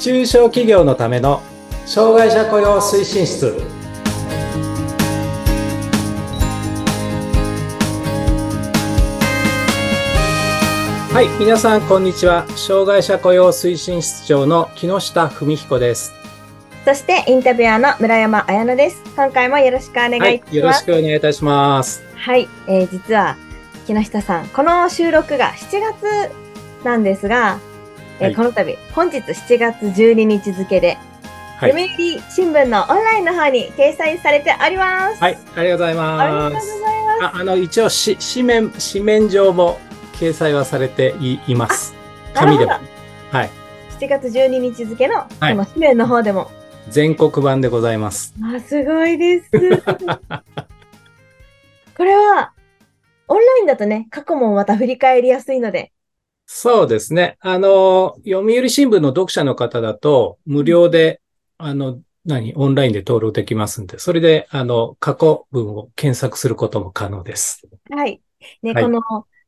中小企業のための障害者雇用推進室はい皆さんこんにちは障害者雇用推進室長の木下文彦ですそしてインタビュアーの村山彩乃です。今回もよろしくお願いいたします。はい、よろしくお願いいたします。はい、えー実は木下さん、この収録が7月なんですが、えーはいこの度本日7月12日付で、はい読売新聞のオンラインの方に掲載されております。はい、ありがとうございありがとうます。ございます。ああの一応し紙面紙面上も掲載はされていいます。紙でも。はい。7月12日付のこはいの紙面の方でも、全国版でございます。あ、すごいです。これは、オンラインだとね、過去もまた振り返りやすいので、そうですね。あの、読売新聞の読者の方だと、無料で、あの、何、オンラインで登録できますんで、それで、あの、過去文を検索することも可能です。はい。ね、はいこの、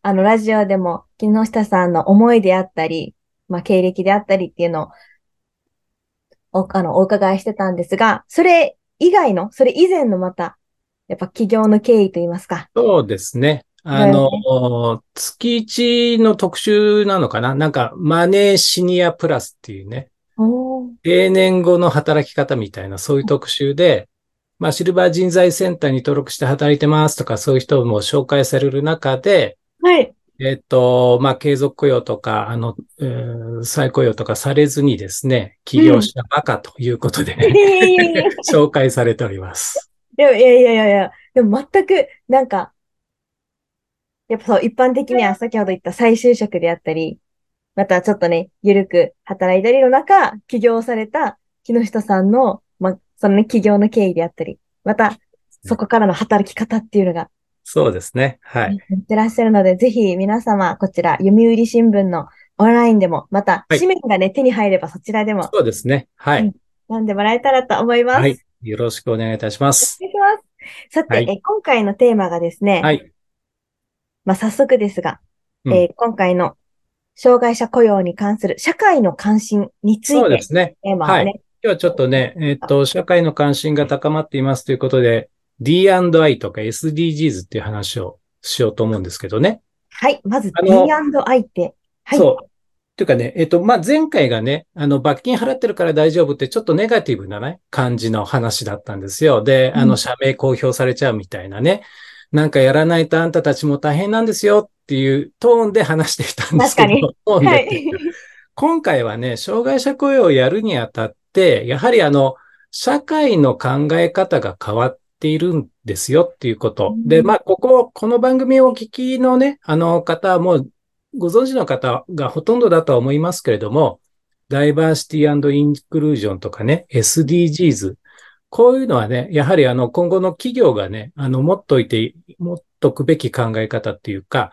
あの、ラジオでも、木下さんの思いであったり、まあ、経歴であったりっていうのを、お、あの、お伺いしてたんですが、それ以外の、それ以前のまた、やっぱ企業の経緯といいますか。そうですね。あの、月一の特集なのかな？なんか、マネーシニアプラスっていうね、定年後の働き方みたいな、そういう特集で、まあ、シルバー人材センターに登録して働いてますとか、そういう人も紹介される中で、はい。えっと、まあ、継続雇用とか、あの、えー再雇用とかされずにですね、起業したバカということで、いやいやいやいや紹介されております。いやいやいやいや、でも全く、なんか、やっぱそう、一般的には先ほど言った再就職であったり、またちょっとね、ゆるく働いたりの中、起業された木下さんの、まあ、そのね、起業の経緯であったり、また、そこからの働き方っていうのが、そうですね。はい。やってらっしゃるので、ぜひ皆様、こちら、読売新聞のオンラインでも、また、はい紙面がね、手に入ればそちらでもそうですね。はいうん。読んでもらえたらと思います。はい。よろしくお願いいたします。お願いします。さて、はいえ今回のテーマがですね、はい。まあ、早速ですが、うんえー今回の障害者雇用に関する社会の関心についてそうですね。テーマをね、はい今日はちょっとね、えっと、社会の関心が高まっていますということで、D&I とか SDGs っていう話をしようと思うんですけどね。はい。まず D&I って、はい。そう。というかね、えっと、まあ、前回がね、あの、罰金払ってるから大丈夫ってちょっとネガティブなね、感じの話だったんですよ。で、あの、うん社名公表されちゃうみたいなね。なんかやらないとあんたたちも大変なんですよっていうトーンで話してきたんですけど、はい今回はね、障害者雇用をやるにあたって、やはりあの、社会の考え方が変わっているんですよっていうこと。うんで、まあ、ここ、この番組をお聞きのね、あの方はもうご存知の方がほとんどだとは思いますけれども、ダイバーシティインクルージョンとかね、SDGs。こういうのはね、やはりあの、今後の企業がね、あの、持っといて、持っとくべき考え方っていうか、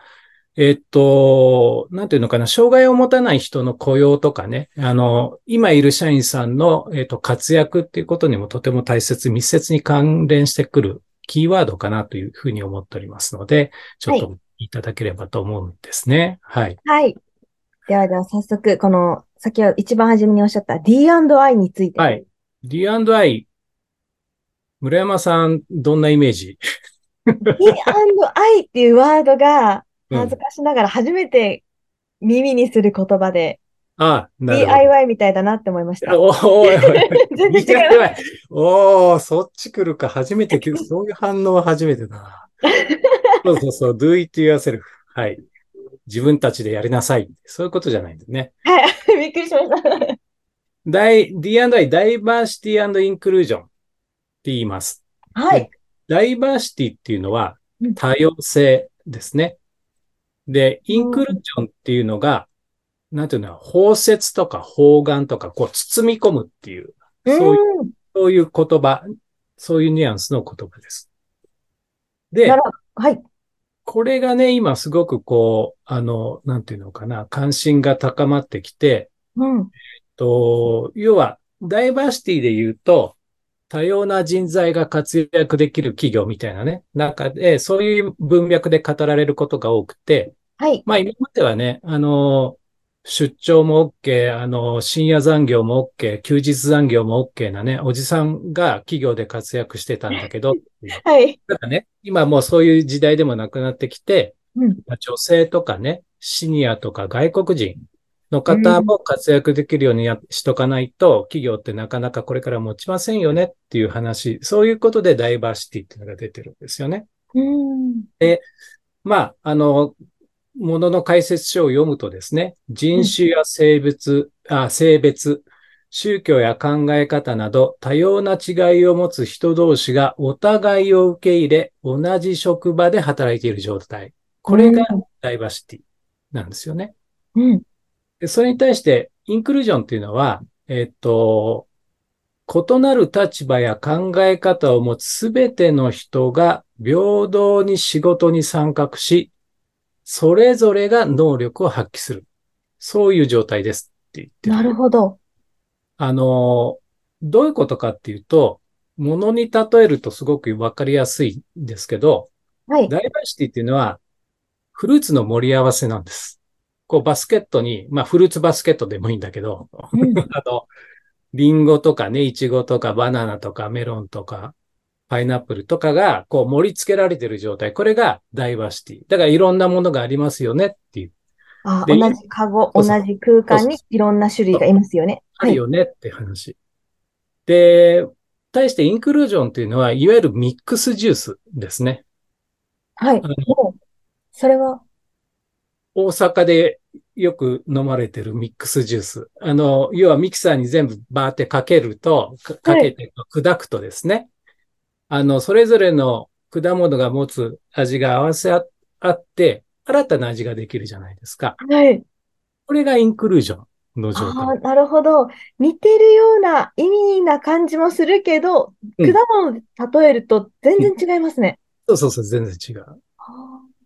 えっと、なんていうのかな、障害を持たない人の雇用とかね、あの、今いる社員さんの、えっと、活躍っていうことにもとても大切、密接に関連してくるキーワードかなというふうに思っておりますので、ちょっといただければと思うんですね。はい。はい。ではでは早速、この、先ほど一番初めにおっしゃった D&I について。はい。D&I、村山さん、どんなイメージ？D&I っていうワードが、うん恥ずかしながら初めて耳にする言葉で、あ、なるほど。DIY みたいだなって思いました。おーお 全然違う。おー、そっち来るか。初めてそういう反応は初めてだな。そうそうそう、do it yourself. はい。自分たちでやりなさい。そういうことじゃないんですね。はい、びっくりしました。D&I、ダイバーシティインクルージョンって言います。はい。ダイバーシティっていうのはうん多様性ですね。で、インクルージョンっていうのが、なんていうの、包摂とか包含とか、こう包み込むっていう、そういううん。そういう言葉、そういうニュアンスの言葉です。で。はい。これがね、今すごくこう、あの、なんていうのかな、関心が高まってきて、うん。と、要は、ダイバーシティで言うと、多様な人材が活躍できる企業みたいなね、中で、そういう文脈で語られることが多くて、はい。まあ今まではね、あの、出張も OK、あの、深夜残業も OK、休日残業も OK なね、おじさんが企業で活躍してたんだけど、はい。ただね、今もうそういう時代でもなくなってきて、うん。まあ女性とかね、シニアとか外国人の方も活躍できるようにやしとかないと、企業ってなかなかこれから持ちませんよねっていう話、そういうことでダイバーシティっていうのが出てるんですよね。うん。まあ、あの、ものの解説書を読むとですね、人種や性別、あ性別、宗教や考え方など多様な違いを持つ人同士がお互いを受け入れ、同じ職場で働いている状態。これがダイバーシティなんですよね。うん。でそれに対して、インクルージョンっていうのは、えっと、異なる立場や考え方を持つすべての人が平等に仕事に参画し、それぞれが能力を発揮する。そういう状態ですって言ってる。なるほど。あの、どういうことかっていうと、ものに例えるとすごくわかりやすいんですけど、はい。ダイバーシティっていうのは、フルーツの盛り合わせなんです。こう、バスケットに、まあ、フルーツバスケットでもいいんだけど、うん あの、リンゴとかね、イチゴとかバナナとかメロンとか、パイナップルとかが、こう盛り付けられてる状態。これがダイバーシティ。だからいろんなものがありますよねっていう。あ、で同じカゴ、同じ空間にいろんな種類がいますよね。あるよねって話。で、対してインクルージョンっていうのは、いわゆるミックスジュースですね。はい。もう、それは、大阪でよく飲まれてるミックスジュース。あの、要はミキサーに全部バーってかけると、かかけて砕くとですね、あの、それぞれの果物が持つ味が合わせああって、新たな味ができるじゃないですか。はい。これがインクルージョンの状あ態。あ、なるほど。似てるような意味な感じもするけど、うん果物で例えると全然違いますね。そうそうそう、全然違う。あ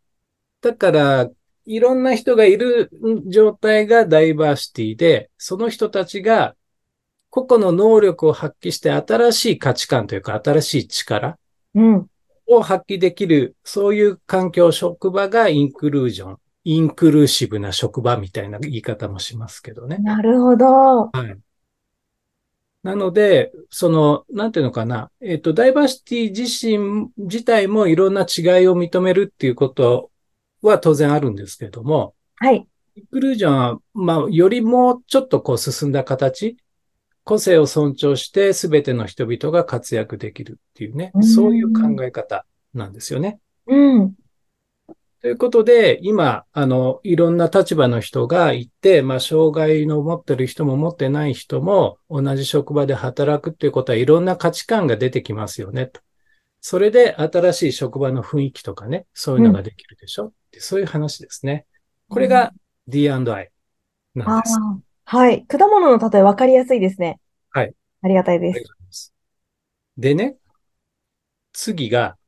だから、いろんな人がいる状態がダイバーシティで、その人たちが個々の能力を発揮して新しい価値観というか新しい力。を発揮できる、そういう環境、職場がインクルージョン、インクルーシブな職場みたいな言い方もしますけどね。なるほど。はい。なので、その、なんていうのかな、えっと、ダイバーシティ自身自体もいろんな違いを認めるっていうことは当然あるんですけれども、はい。インクルージョンは、まあ、よりもちょっとこう進んだ形、個性を尊重して全ての人々が活躍できるっていうねう、んそういう考え方なんですよね。うん。ということで、今、あの、いろんな立場の人がいて、まあ、障害の持ってる人も持ってない人も同じ職場で働くっていうことはいろんな価値観が出てきますよね、と。それで新しい職場の雰囲気とかね、そういうのができるでしょ、ってそういう話ですね。これが D&I なんあです。あ、はい。果物の例え分かりやすいですね。はい。ありがたいです。でね、次が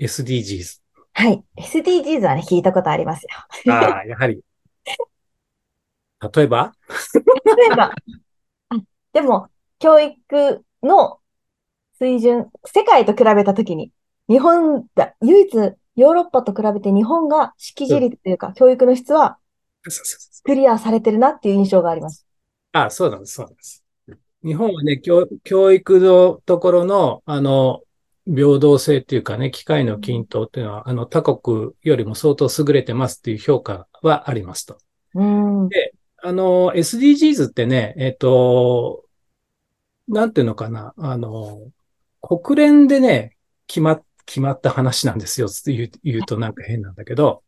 SDGs。はい。SDGs はね、聞いたことありますよ。ああ、やはり。例えば？例えば、あでも、教育の水準、世界と比べたときに、日本だ、唯一ヨーロッパと比べて日本が識字率というか、教育の質はクリアされてるなっていう印象があります。あ、そうなんです、そうなんです。日本はね、教、教育のところの、あの、平等性っていうかね、機会の均等っていうのは、あの、他国よりも相当優れてますっていう評価はありますと。うん。あの、SDGs ってね、えっと、なんていうのかな、あの、国連でね、決ま、決まった話なんですよって言うとなんか変なんだけど、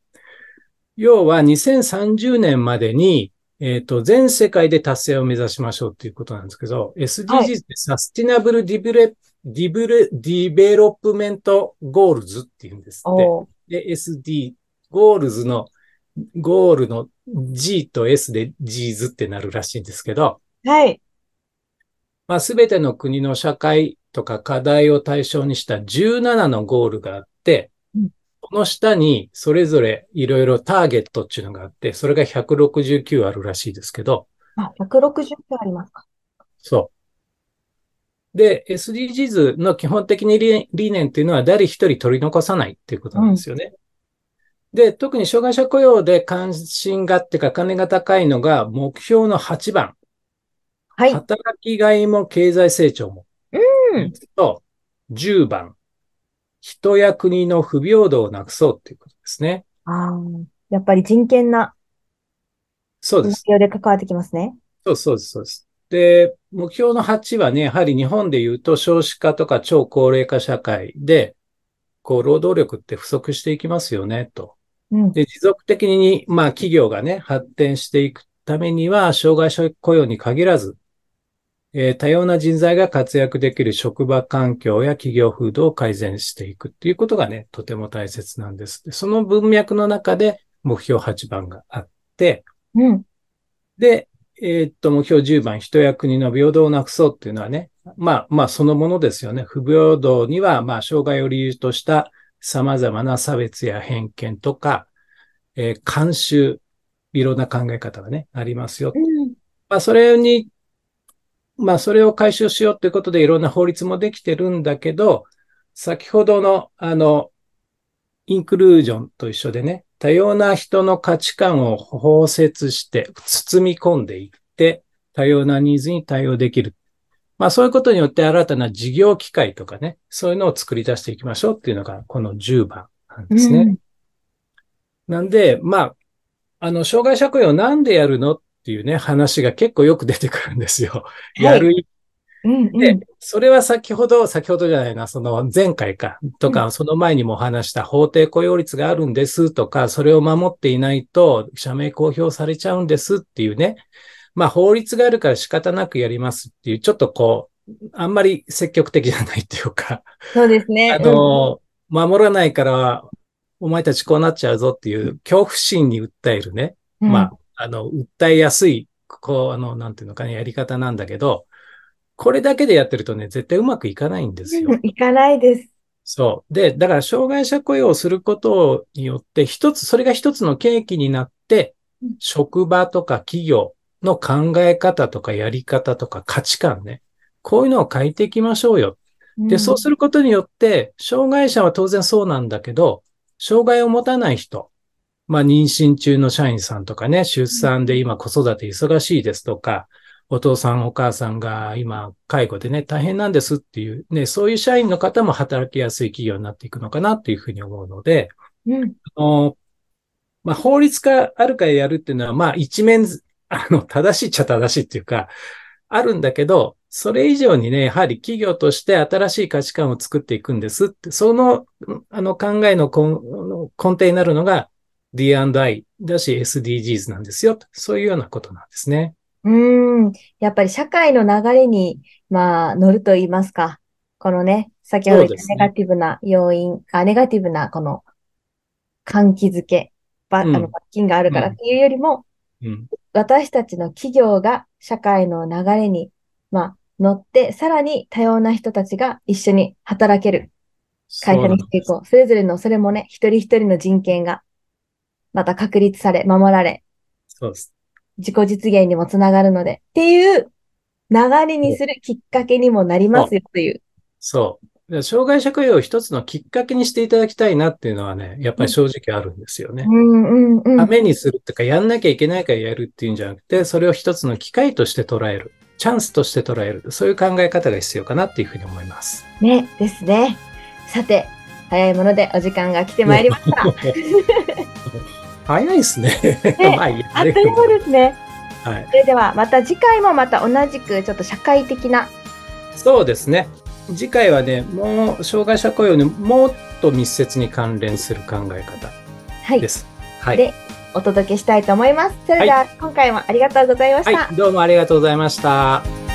要は2030年までに、えっ、と、全世界で達成を目指しましょうっていうことなんですけど、SDGs って sustainable deve、deve、development goals っていうんですって。で、 SD、goals の、ゴールの G と S で Gs ってなるらしいんですけど、はい。まあ、すべての国の社会とか課題を対象にした17のゴールがあってうん、この下にそれぞれいろいろターゲットっていうのがあって、それが169あるらしいですけど、あ、160ありますか。そう。で、SDGs の基本的に理理念っていうのは誰一人取り残さないっていうことなんですよね。で、特に障害者雇用で関心がってか金が高いのが目標の8番。はい。働きがいも経済成長も。うん。と、10番。人や国の不平等をなくそうっていうことですね。ああ、やっぱり人権な目そうです。標で関わってきますね。そうそうです、そうです。で、目標の8はね、やはり日本で言うと少子化とか超高齢化社会で、こう、労働力って不足していきますよね、と。うん。で、持続的に、まあ、企業がね、発展していくためには、障害者雇用に限らず、えー多様な人材が活躍できる職場環境や企業風土を改善していくっていうことがね、とても大切なんです。でその文脈の中で目標8番があって、うん。で、えーっと、目標10番、人や国の平等をなくそうっていうのはね、まあ、まあ、そのものですよね。不平等には、まあ、障害を理由とした様々な差別や偏見とか、えー慣習、いろんな考え方がね、ありますよ。うん。まあ、それに、まあ、それを解消しようということでいろんな法律もできてるんだけど、先ほどの、あの、インクルージョンと一緒でね、多様な人の価値観を包摂して、包み込んでいって、多様なニーズに対応できる。まあ、そういうことによって新たな事業機会とかね、そういうのを作り出していきましょうっていうのが、この10番なんですね。うんなんで、まあ、あの、障害者雇用なんでやるのっていうね、話が結構よく出てくるんですよ。やる意うん。でうん。それは先ほど、先ほどじゃないな、その前回か、とか、その前にも話した法定雇用率があるんですとか、それを守っていないと、社名公表されちゃうんですっていうね。まあ、法律があるから仕方なくやりますっていう、ちょっとこう、あんまり積極的じゃないっていうか、そうですね。あの、守らないから、お前たちこうなっちゃうぞっていう恐怖心に訴えるね。うん、まあ、あの、訴えやすい、こう、あの、なんていうのかね、やり方なんだけど、これだけでやってるとね、絶対うまくいかないんですよ。う んいかないです。そう。で、だから、障害者雇用をすることによって、一つ、それが一つの契機になってうん、職場とか企業の考え方とかやり方とか価値観ね、こういうのを変えていきましょうよ。で、そうする。ることによって、障害者は当然そうなんだけど、障害を持たない人、まあ妊娠中の社員さんとかね、出産で今子育て忙しいですとか、お父さんお母さんが今介護でね、大変なんですっていうね、そういう社員の方も働きやすい企業になっていくのかなというふうに思うので、うん。あのまあ法律があるからやるっていうのは、まあ一面ず、あの、正しいっちゃ正しいっていうか、あるんだけど、それ以上にね、やはり企業として新しい価値観を作っていくんですって、その、あの考えの根 根底になるのが D&I だし SDGs なんですよ。そういうようなことなんですね。うん。やっぱり社会の流れに、まあ、乗ると言いますか。このね、先ほど言ったネガティブな要因、あ、ネガティブなこの、喚起づけ、ば、あうんの、罰金があるからっていうよりも、うん。私たちの企業が社会の流れに、まあ、乗って、さらに多様な人たちが一緒に働ける会社にしていこう。それぞれの、それもね、一人一人の人権が、また確立され、守られ、そうです。自己実現にもつながるので、っていう流れにするきっかけにもなりますよという。そう。障害者雇用を一つのきっかけにしていただきたいなっていうのはね、やっぱり正直あるんですよね。うんうんうん。ためにするっていうか、やんなきゃいけないからやるっていうんじゃなくて、それを一つの機会として捉える。チャンスとして捉える。そういう考え方が必要かなっていうふうに思います。ね、ですね。さて、早いものでお時間が来てまいりました。早いですね。まあっという間ですね。はい。それではまた次回もまた同じくちょっと社会的な、そうですね。次回はね、もう、障害者雇用にもっと密接に関連する考え方はいで、す。はい。でお届けしたいと思います。それでは今回もありがとうございました。はい。どうもありがとうございました。